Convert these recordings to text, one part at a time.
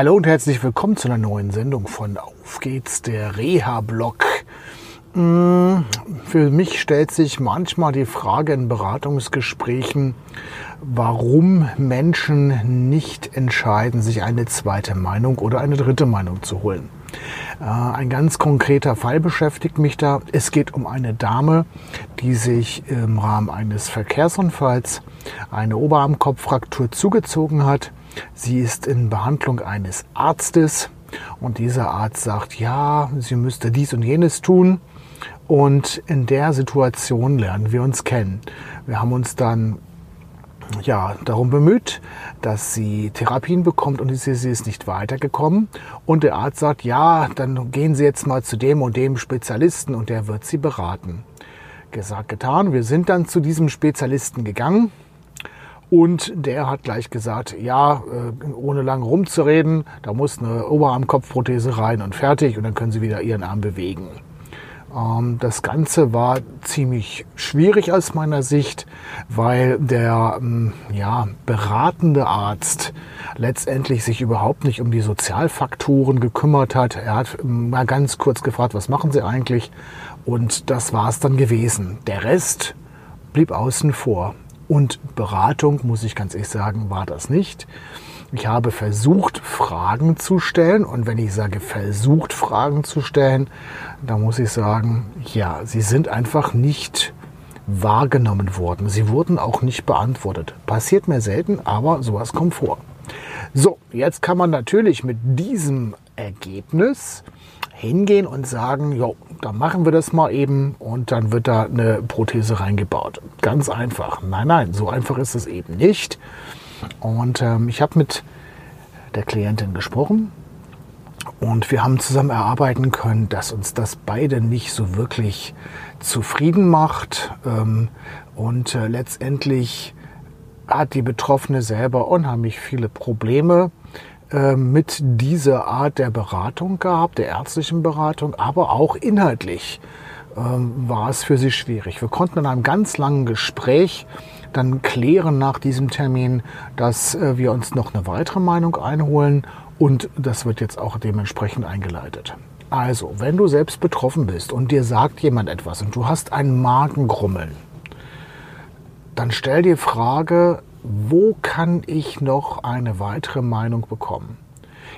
Hallo und herzlich willkommen zu einer neuen Sendung von Auf geht's, der Reha-Blog. Mm, für mich stellt sich manchmal die Frage in Beratungsgesprächen, warum Menschen nicht entscheiden, sich eine zweite Meinung oder eine dritte Meinung zu holen. Äh, ein ganz konkreter Fall beschäftigt mich da. Es geht um eine Dame, die sich im Rahmen eines Verkehrsunfalls eine Oberarmkopffraktur zugezogen hat Sie ist in Behandlung eines Arztes und dieser Arzt sagt, ja, sie müsste dies und jenes tun. Und in der Situation lernen wir uns kennen. Wir haben uns dann ja, darum bemüht, dass sie Therapien bekommt und sie, sie ist nicht weitergekommen. Und der Arzt sagt, ja, dann gehen Sie jetzt mal zu dem und dem Spezialisten und der wird Sie beraten. Gesagt, getan. Wir sind dann zu diesem Spezialisten gegangen und der hat gleich gesagt, ja, äh, ohne lang rumzureden, da muss eine Oberarmkopfprothese rein und fertig und dann können Sie wieder Ihren Arm bewegen. Ähm, das Ganze war ziemlich schwierig aus meiner Sicht, weil der ähm, ja, beratende Arzt letztendlich sich überhaupt nicht um die Sozialfaktoren gekümmert hat. Er hat ähm, mal ganz kurz gefragt, was machen Sie eigentlich? Und das war es dann gewesen. Der Rest blieb außen vor. Und Beratung, muss ich ganz ehrlich sagen, war das nicht. Ich habe versucht, Fragen zu stellen. Und wenn ich sage, versucht, Fragen zu stellen, dann muss ich sagen, ja, sie sind einfach nicht wahrgenommen worden. Sie wurden auch nicht beantwortet. Passiert mir selten, aber sowas kommt vor. So, jetzt kann man natürlich mit diesem Ergebnis hingehen und sagen, jo, dann machen wir das mal eben und dann wird da eine Prothese reingebaut. Ganz einfach. Nein, nein, so einfach ist es eben nicht. Und ähm, ich habe mit der Klientin gesprochen und wir haben zusammen erarbeiten können, dass uns das beide nicht so wirklich zufrieden macht. Ähm, und äh, letztendlich hat die Betroffene selber unheimlich viele Probleme mit dieser Art der Beratung gehabt, der ärztlichen Beratung, aber auch inhaltlich ähm, war es für sie schwierig. Wir konnten in einem ganz langen Gespräch dann klären nach diesem Termin, dass äh, wir uns noch eine weitere Meinung einholen und das wird jetzt auch dementsprechend eingeleitet. Also, wenn du selbst betroffen bist und dir sagt jemand etwas und du hast ein Magengrummeln, dann stell dir Frage, wo kann ich noch eine weitere Meinung bekommen?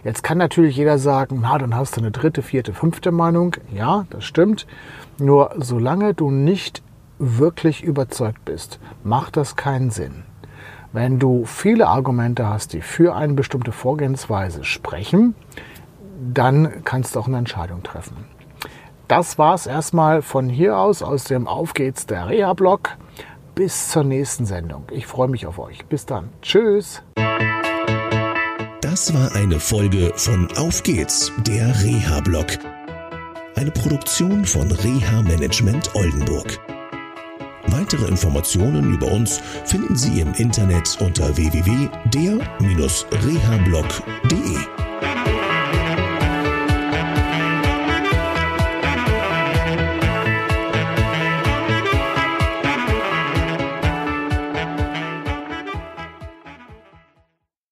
Jetzt kann natürlich jeder sagen, na, dann hast du eine dritte, vierte, fünfte Meinung. Ja, das stimmt. Nur solange du nicht wirklich überzeugt bist, macht das keinen Sinn. Wenn du viele Argumente hast, die für eine bestimmte Vorgehensweise sprechen, dann kannst du auch eine Entscheidung treffen. Das war es erstmal von hier aus, aus dem Auf geht's der Reha-Blog bis zur nächsten Sendung. Ich freue mich auf euch. Bis dann. Tschüss. Das war eine Folge von Auf geht's, der Reha-Blog. Eine Produktion von Reha Management Oldenburg. Weitere Informationen über uns finden Sie im Internet unter www.der-rehablog.de.